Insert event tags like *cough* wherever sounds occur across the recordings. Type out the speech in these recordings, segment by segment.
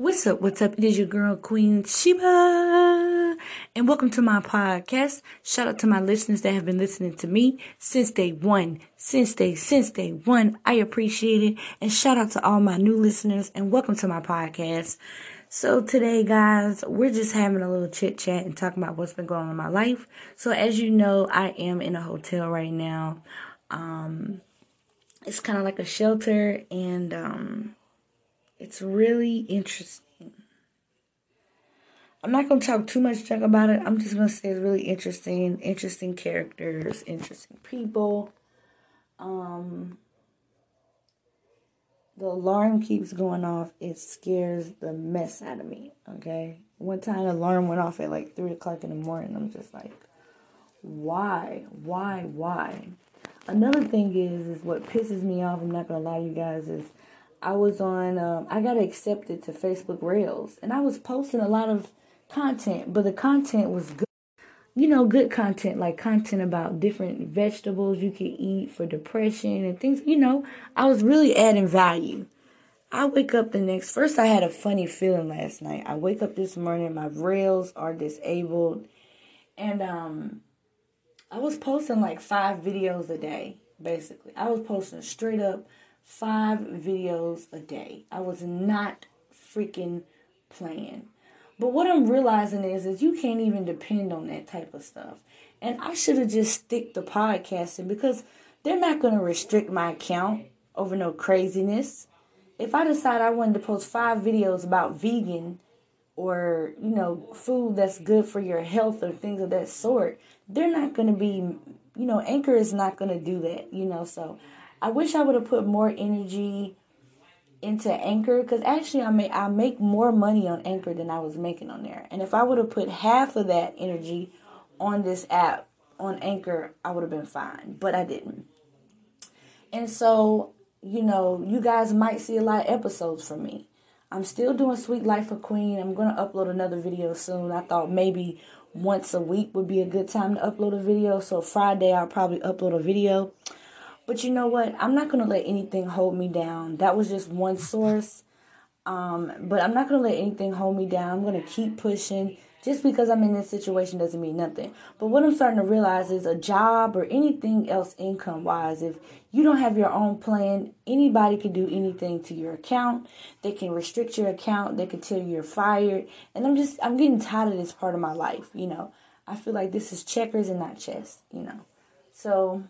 What's up? What's up? It is your girl, Queen Sheba. And welcome to my podcast. Shout out to my listeners that have been listening to me since day one. Since day, since day one. I appreciate it. And shout out to all my new listeners and welcome to my podcast. So today, guys, we're just having a little chit chat and talking about what's been going on in my life. So as you know, I am in a hotel right now. Um, it's kind of like a shelter and, um, it's really interesting. I'm not going to talk too much junk about it. I'm just going to say it's really interesting. Interesting characters, interesting people. Um, the alarm keeps going off. It scares the mess out of me. Okay. One time, the alarm went off at like 3 o'clock in the morning. I'm just like, why? Why? Why? Another thing is, is what pisses me off. I'm not going to lie to you guys is I was on, um, I got accepted to Facebook Reels, and I was posting a lot of content, but the content was good. You know, good content, like content about different vegetables you could eat for depression and things. You know, I was really adding value. I wake up the next, first, I had a funny feeling last night. I wake up this morning, my Reels are disabled, and, um, I was posting like five videos a day, basically. I was posting straight up five videos a day. I was not freaking playing. But what I'm realizing is is you can't even depend on that type of stuff. And I should have just stick to podcasting because they're not going to restrict my account over no craziness. If I decide I wanted to post five videos about vegan or, you know, food that's good for your health or things of that sort, they're not going to be, you know, Anchor is not going to do that, you know. So I wish I would have put more energy into Anchor because actually I make I make more money on Anchor than I was making on there. And if I would have put half of that energy on this app on Anchor, I would have been fine. But I didn't. And so, you know, you guys might see a lot of episodes from me. I'm still doing Sweet Life of Queen. I'm gonna upload another video soon. I thought maybe once a week would be a good time to upload a video. So Friday I'll probably upload a video. But you know what? I'm not going to let anything hold me down. That was just one source. Um, but I'm not going to let anything hold me down. I'm going to keep pushing. Just because I'm in this situation doesn't mean nothing. But what I'm starting to realize is a job or anything else income wise, if you don't have your own plan, anybody can do anything to your account. They can restrict your account. They can tell you you're fired. And I'm just, I'm getting tired of this part of my life. You know, I feel like this is checkers and not chess, you know. So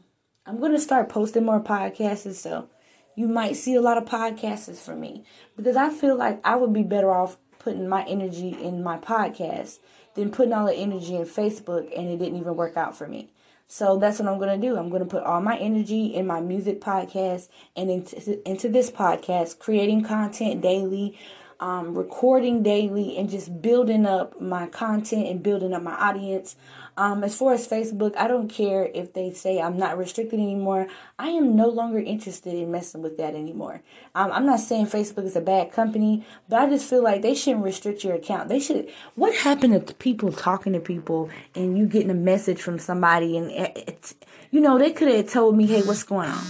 I'm going to start posting more podcasts, so you might see a lot of podcasts from me because I feel like I would be better off putting my energy in my podcast than putting all the energy in Facebook and it didn't even work out for me. So that's what I'm going to do. I'm going to put all my energy in my music podcast and into, into this podcast, creating content daily, um, recording daily and just building up my content and building up my audience. Um, as far as Facebook, I don't care if they say I'm not restricted anymore. I am no longer interested in messing with that anymore. Um, I'm not saying Facebook is a bad company, but I just feel like they shouldn't restrict your account. They should. What happened to people talking to people and you getting a message from somebody and it's, you know, they could have told me, hey, what's going on?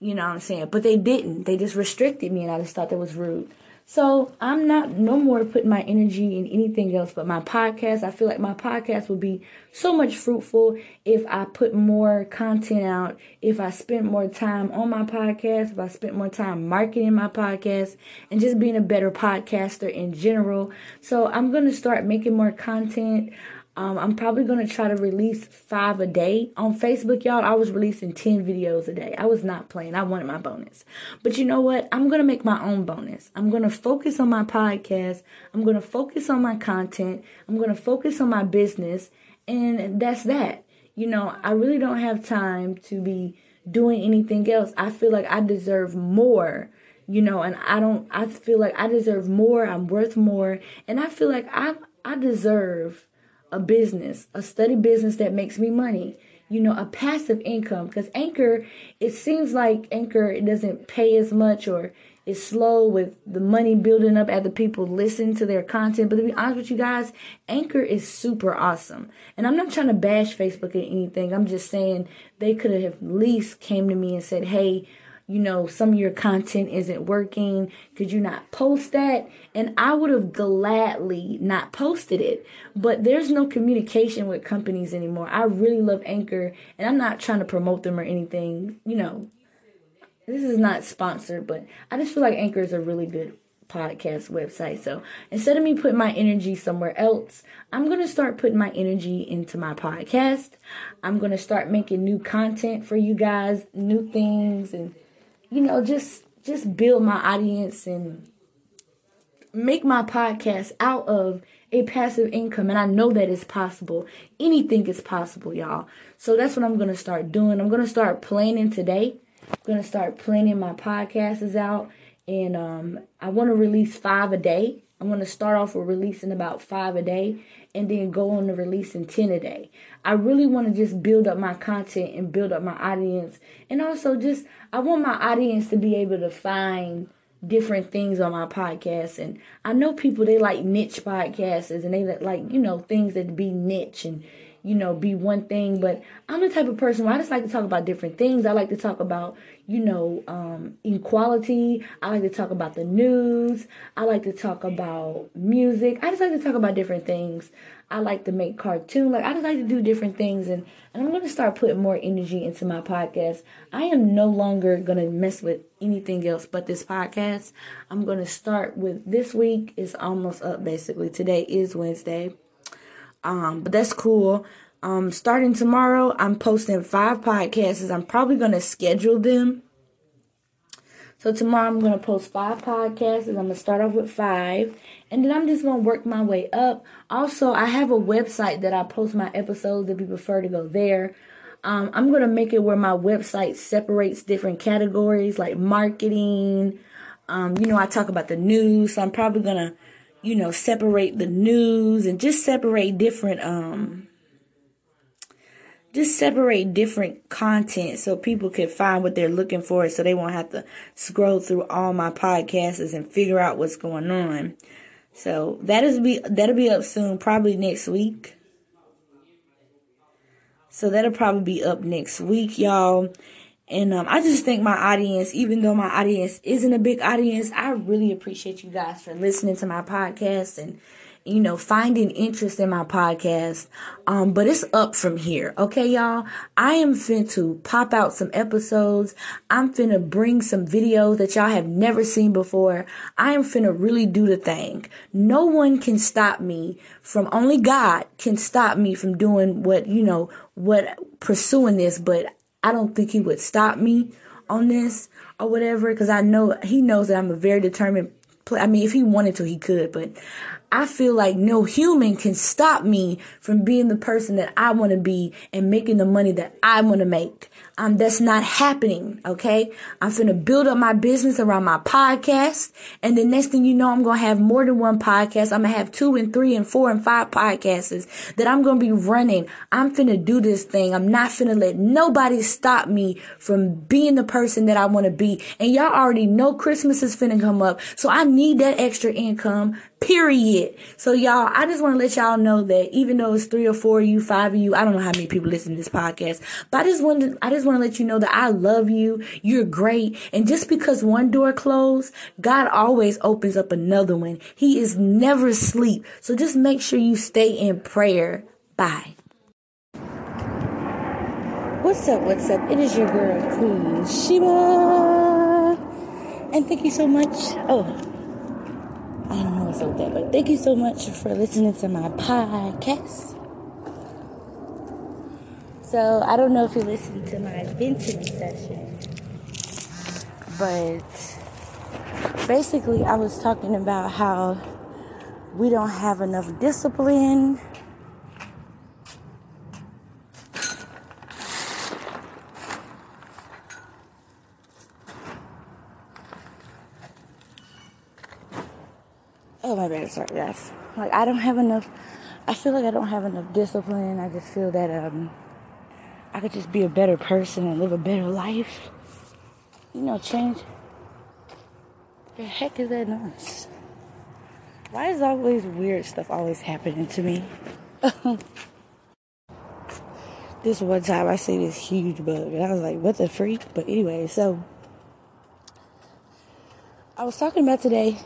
You know what I'm saying? But they didn't. They just restricted me and I just thought that was rude. So I'm not no more putting my energy in anything else but my podcast. I feel like my podcast would be so much fruitful if I put more content out, if I spent more time on my podcast, if I spent more time marketing my podcast and just being a better podcaster in general. So I'm going to start making more content. Um, I'm probably going to try to release five a day. On Facebook, y'all, I was releasing 10 videos a day. I was not playing. I wanted my bonus. But you know what? I'm going to make my own bonus. I'm going to focus on my podcast. I'm going to focus on my content. I'm going to focus on my business. And that's that. You know, I really don't have time to be doing anything else. I feel like I deserve more you know and i don't i feel like i deserve more i'm worth more and i feel like i i deserve a business, a steady business that makes me money, you know, a passive income. Because Anchor, it seems like Anchor it doesn't pay as much or it's slow with the money building up after people listen to their content. But to be honest with you guys, Anchor is super awesome. And I'm not trying to bash Facebook or anything. I'm just saying they could have at least came to me and said, hey, you know, some of your content isn't working. Could you not post that? And I would have gladly not posted it. But there's no communication with companies anymore. I really love Anchor, and I'm not trying to promote them or anything. You know, this is not sponsored, but I just feel like Anchor is a really good podcast website. So instead of me putting my energy somewhere else, I'm going to start putting my energy into my podcast. I'm going to start making new content for you guys, new things and you know, just just build my audience and make my podcast out of a passive income and I know that it's possible. Anything is possible, y'all. So that's what I'm going to start doing. I'm going to start planning today. I'm going to start planning my podcasts out and um, I want to release 5 a day. I'm going to start off with releasing about 5 a day and then go on to releasing 10 a day. I really want to just build up my content and build up my audience. And also just I want my audience to be able to find different things on my podcast and I know people they like niche podcasts and they like, you know, things that be niche and you know, be one thing. But I'm the type of person where I just like to talk about different things. I like to talk about, you know, um, equality. I like to talk about the news. I like to talk about music. I just like to talk about different things. I like to make cartoon. Like I just like to do different things, and and I'm gonna start putting more energy into my podcast. I am no longer gonna mess with anything else but this podcast. I'm gonna start with this week is almost up basically. Today is Wednesday. Um, but that's cool. Um, starting tomorrow, I'm posting five podcasts. I'm probably gonna schedule them. So tomorrow I'm gonna post five podcasts. I'm gonna start off with five, and then I'm just gonna work my way up. Also, I have a website that I post my episodes if you prefer to go there. Um, I'm gonna make it where my website separates different categories like marketing. Um, you know, I talk about the news, so I'm probably gonna you know, separate the news and just separate different um just separate different content so people can find what they're looking for so they won't have to scroll through all my podcasts and figure out what's going on. So that is be that'll be up soon, probably next week. So that'll probably be up next week, y'all. And um, I just think my audience, even though my audience isn't a big audience, I really appreciate you guys for listening to my podcast and, you know, finding interest in my podcast. Um, but it's up from here. Okay, y'all. I am fin to pop out some episodes. I'm finna bring some videos that y'all have never seen before. I am finna really do the thing. No one can stop me from, only God can stop me from doing what, you know, what pursuing this, but I don't think he would stop me on this or whatever because I know he knows that I'm a very determined. I mean, if he wanted to, he could, but I feel like no human can stop me from being the person that I want to be and making the money that I want to make. Um, that's not happening. Okay. I'm going to build up my business around my podcast. And the next thing you know, I'm going to have more than one podcast. I'm going to have two and three and four and five podcasts that I'm going to be running. I'm finna do this thing. I'm not finna let nobody stop me from being the person that I want to be. And y'all already know Christmas is finna come up. So I need that extra income Period. So y'all, I just want to let y'all know that even though it's three or four of you, five of you, I don't know how many people listen to this podcast, but I just want to, I just want to let you know that I love you. You're great. And just because one door closed, God always opens up another one. He is never asleep. So just make sure you stay in prayer. Bye. What's up? What's up? It is your girl, Queen Sheba. And thank you so much. Oh, I don't know what's up that, but thank you so much for listening to my podcast. So I don't know if you listened to my venting session, but basically I was talking about how we don't have enough discipline Oh my bad, sorry guys. Like I don't have enough. I feel like I don't have enough discipline. I just feel that um, I could just be a better person and live a better life. You know, change. The heck is that noise? Why is always weird stuff always happening to me? *laughs* this one time I see this huge bug and I was like, what the freak? But anyway, so I was talking about today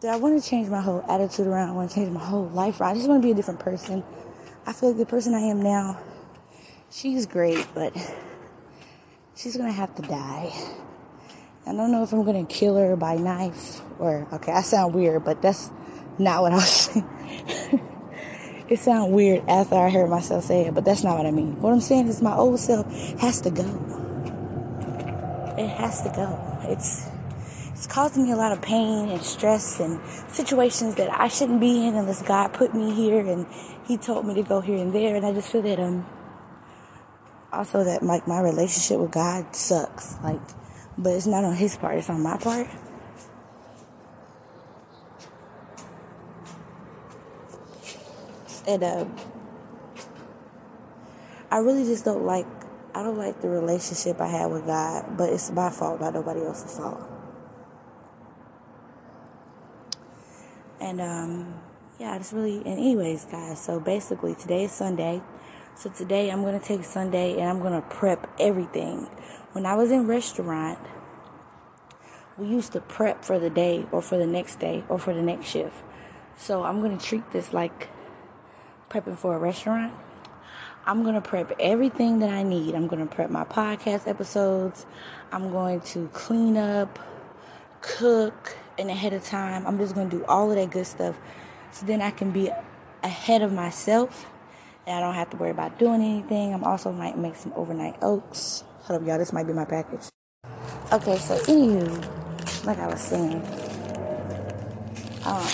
that I want to change my whole attitude around. I want to change my whole life. I just want to be a different person. I feel like the person I am now, she's great, but she's to have to die. I don't know if I'm to kill her by knife or, okay, I sound weird, but that's not what I was *laughs* saying. it sounds weird after I heard myself say it, but that's not what I mean. What I'm saying is my old self has to go. It has to go. It's it's causing me a lot of pain and stress and situations that I shouldn't be in unless God put me here and He told me to go here and there. And I just feel that um also that like my relationship with God sucks. Like, but it's not on His part; it's on my part. And uh, I really just don't like. I don't like the relationship I have with God, but it's my fault, not nobody else's fault. And um, yeah, it's really. And anyways, guys. So basically, today is Sunday. So today I'm gonna take Sunday and I'm gonna prep everything. When I was in restaurant, we used to prep for the day or for the next day or for the next shift. So I'm gonna treat this like prepping for a restaurant. I'm gonna prep everything that I need. I'm gonna prep my podcast episodes. I'm going to clean up, cook, and ahead of time. I'm just going to do all of that good stuff so then I can be ahead of myself I don't have to worry about doing anything. I'm also might make some overnight oats. Hold up, y'all. This might be my package. Okay, so anywho, like I was saying, um,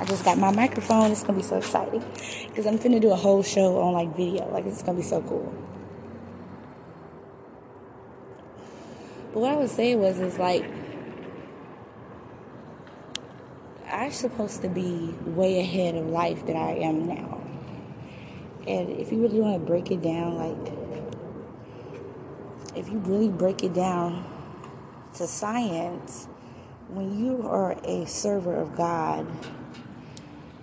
I just got my microphone. It's gonna be so exciting because I'm finna do a whole show on like video. Like it's gonna be so cool. But what I was saying was, is like I'm supposed to be way ahead of life that I am now. And if you really want to break it down, like, if you really break it down to science, when you are a server of God,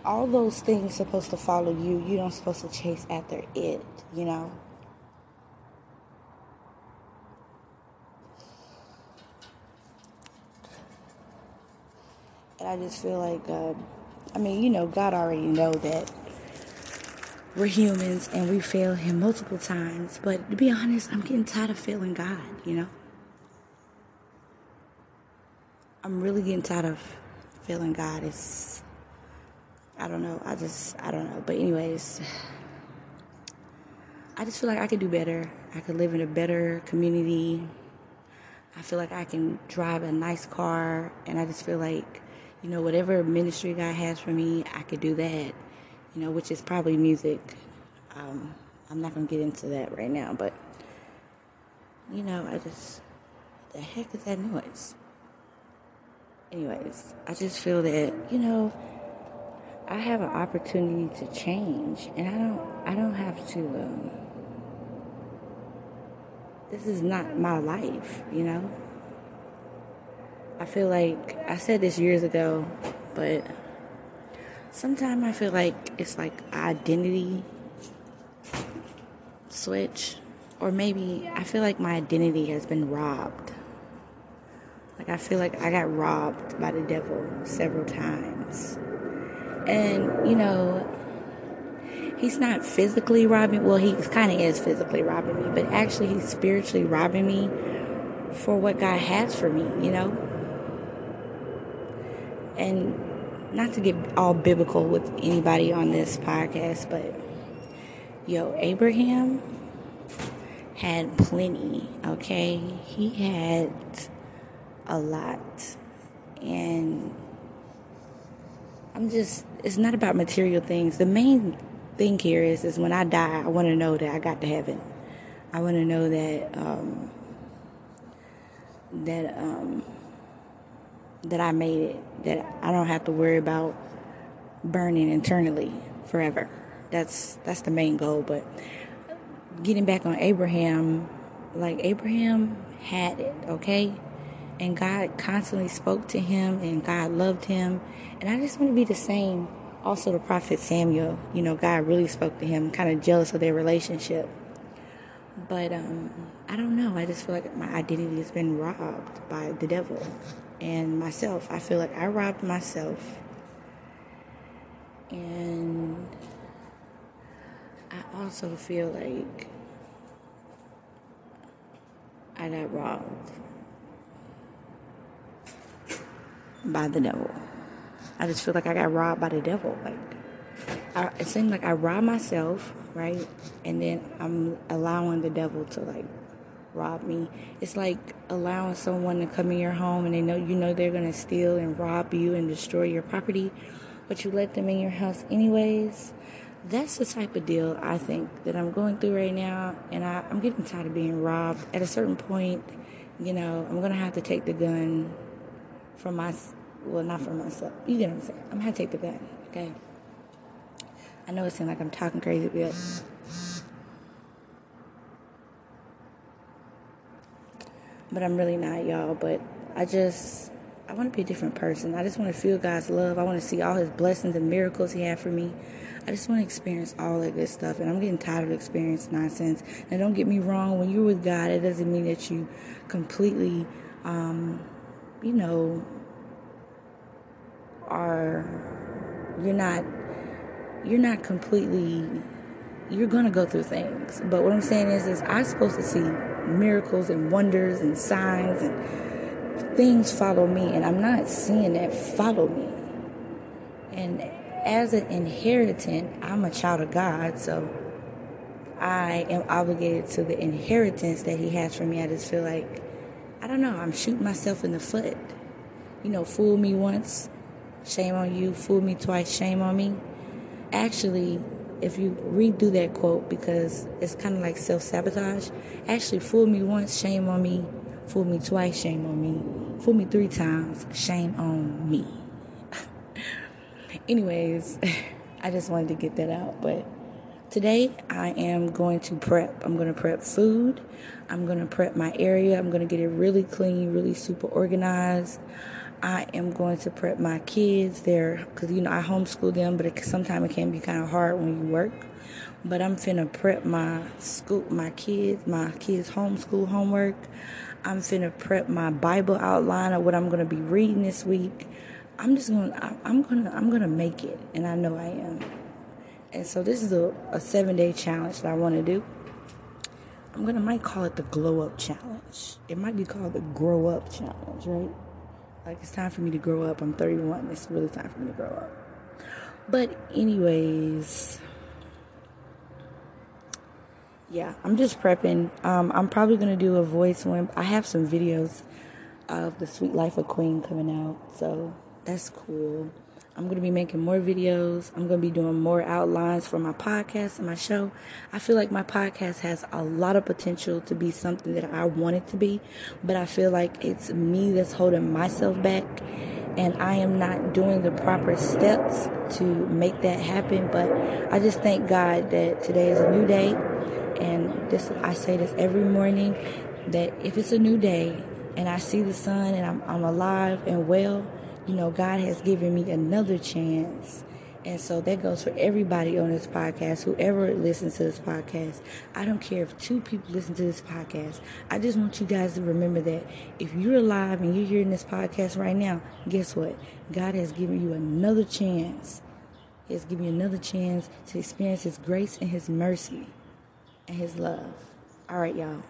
all those things supposed to follow you. You don't supposed to chase after it, you know? And I just feel like, uh, I mean, you know, God already know that we're humans and we fail Him multiple times. But to be honest, I'm getting tired of failing God, you know? I'm really getting tired of failing God. It's, I don't know. I just, I don't know. But, anyways, I just feel like I could do better. I could live in a better community. I feel like I can drive a nice car. And I just feel like you know, whatever ministry God has for me, I could do that, you know, which is probably music. Um, I'm not going to get into that right now, but, you know, I just, the heck is that noise? Anyways, I just feel that, you know, I have an opportunity to change, and I don't, I don't have to, um, this is not my life, you know? I feel like I said this years ago, but sometimes I feel like it's like identity switch, or maybe I feel like my identity has been robbed. Like I feel like I got robbed by the devil several times. And, you know, he's not physically robbing, well, he kind of is physically robbing me, but actually he's spiritually robbing me for what God has for me, you know? and not to get all biblical with anybody on this podcast, but yo, Abraham had plenty, okay? He had a lot. And I'm just, it's not about material things. The main thing here is, is when I die, I want to know that I got to heaven. I want to know that, um, that, um, that I made it, that I don't have to worry about burning internally forever. That's that's the main goal. But getting back on Abraham, like Abraham had it, okay? And God constantly spoke to him and God loved him. And I just want to be the same. Also the prophet Samuel, you know, God really spoke to him, kind of jealous of their relationship. But um, I don't know. I just feel like my identity has been robbed by the devil and myself. I feel like I robbed myself. And I also feel like I got robbed by the devil. I just feel like I got robbed by the devil. Like I, it seems like I robbed myself, right? And then I'm allowing the devil to like rob me. It's like allowing someone to come in your home and they know you know they're gonna steal and rob you and destroy your property, but you let them in your house anyways. That's the type of deal I think that I'm going through right now, and I, I'm getting tired of being robbed. At a certain point, you know, I'm gonna have to take the gun from my well, not from myself. You get what I'm saying? I'm gonna take the gun, okay? I know it seems like I'm talking crazy, but but I'm really not, y'all. But I just I want to be a different person. I just want to feel God's love. I want to see all His blessings and miracles He had for me. I just want to experience all of this stuff, and I'm getting tired of experiencing nonsense. And don't get me wrong, when you're with God, it doesn't mean that you completely, um, you know, are you're not you're not completely you're gonna go through things. But what I'm saying is is I'm supposed to see miracles and wonders and signs and things follow me and I'm not seeing that follow me. And as an inheritant, I'm a child of God, so I am obligated to the inheritance that He has for me. I just feel like, I don't know, I'm shooting myself in the foot. You know, fool me once, shame on you. Fool me twice, shame on me. Actually, if you redo that quote, because it's kind of like self sabotage, actually, fool me once, shame on me. Fool me twice, shame on me. Fool me three times, shame on me. *laughs* Anyways, *laughs* I just wanted to get that out. But today I am going to prep. I'm going to prep food. I'm going to prep my area. I'm going to get it really clean, really super organized. I am going to prep my kids there because you know I homeschool them, but sometimes it can be kind of hard when you work. But I'm finna prep my school, my kids, my kids' homeschool homework. I'm finna prep my Bible outline of what I'm gonna be reading this week. I'm just gonna I'm gonna I'm gonna make it and I know I am. And so this is a, a seven day challenge that I wanna do. I'm gonna might call it the glow up challenge. It might be called the grow up challenge, right? Like it's time for me to grow up. I'm 31. It's really time for me to grow up. But anyways, yeah, I'm just prepping. Um, I'm probably gonna do a voice one. I have some videos of the Sweet Life of Queen coming out, so that's cool. I'm going to be making more videos. I'm going to be doing more outlines for my podcast and my show. I feel like my podcast has a lot of potential to be something that I want it to be, but I feel like it's me that's holding myself back and I am not doing the proper steps to make that happen. But I just thank God that today is a new day. And this, I say this every morning that if it's a new day and I see the sun and I'm, I'm alive and well, you know, God has given me another chance. And so that goes for everybody on this podcast, whoever listens to this podcast. I don't care if two people listen to this podcast. I just want you guys to remember that if you're alive and you're hearing this podcast right now, guess what? God has given you another chance. He has given you another chance to experience His grace and His mercy and His love. All right, y'all.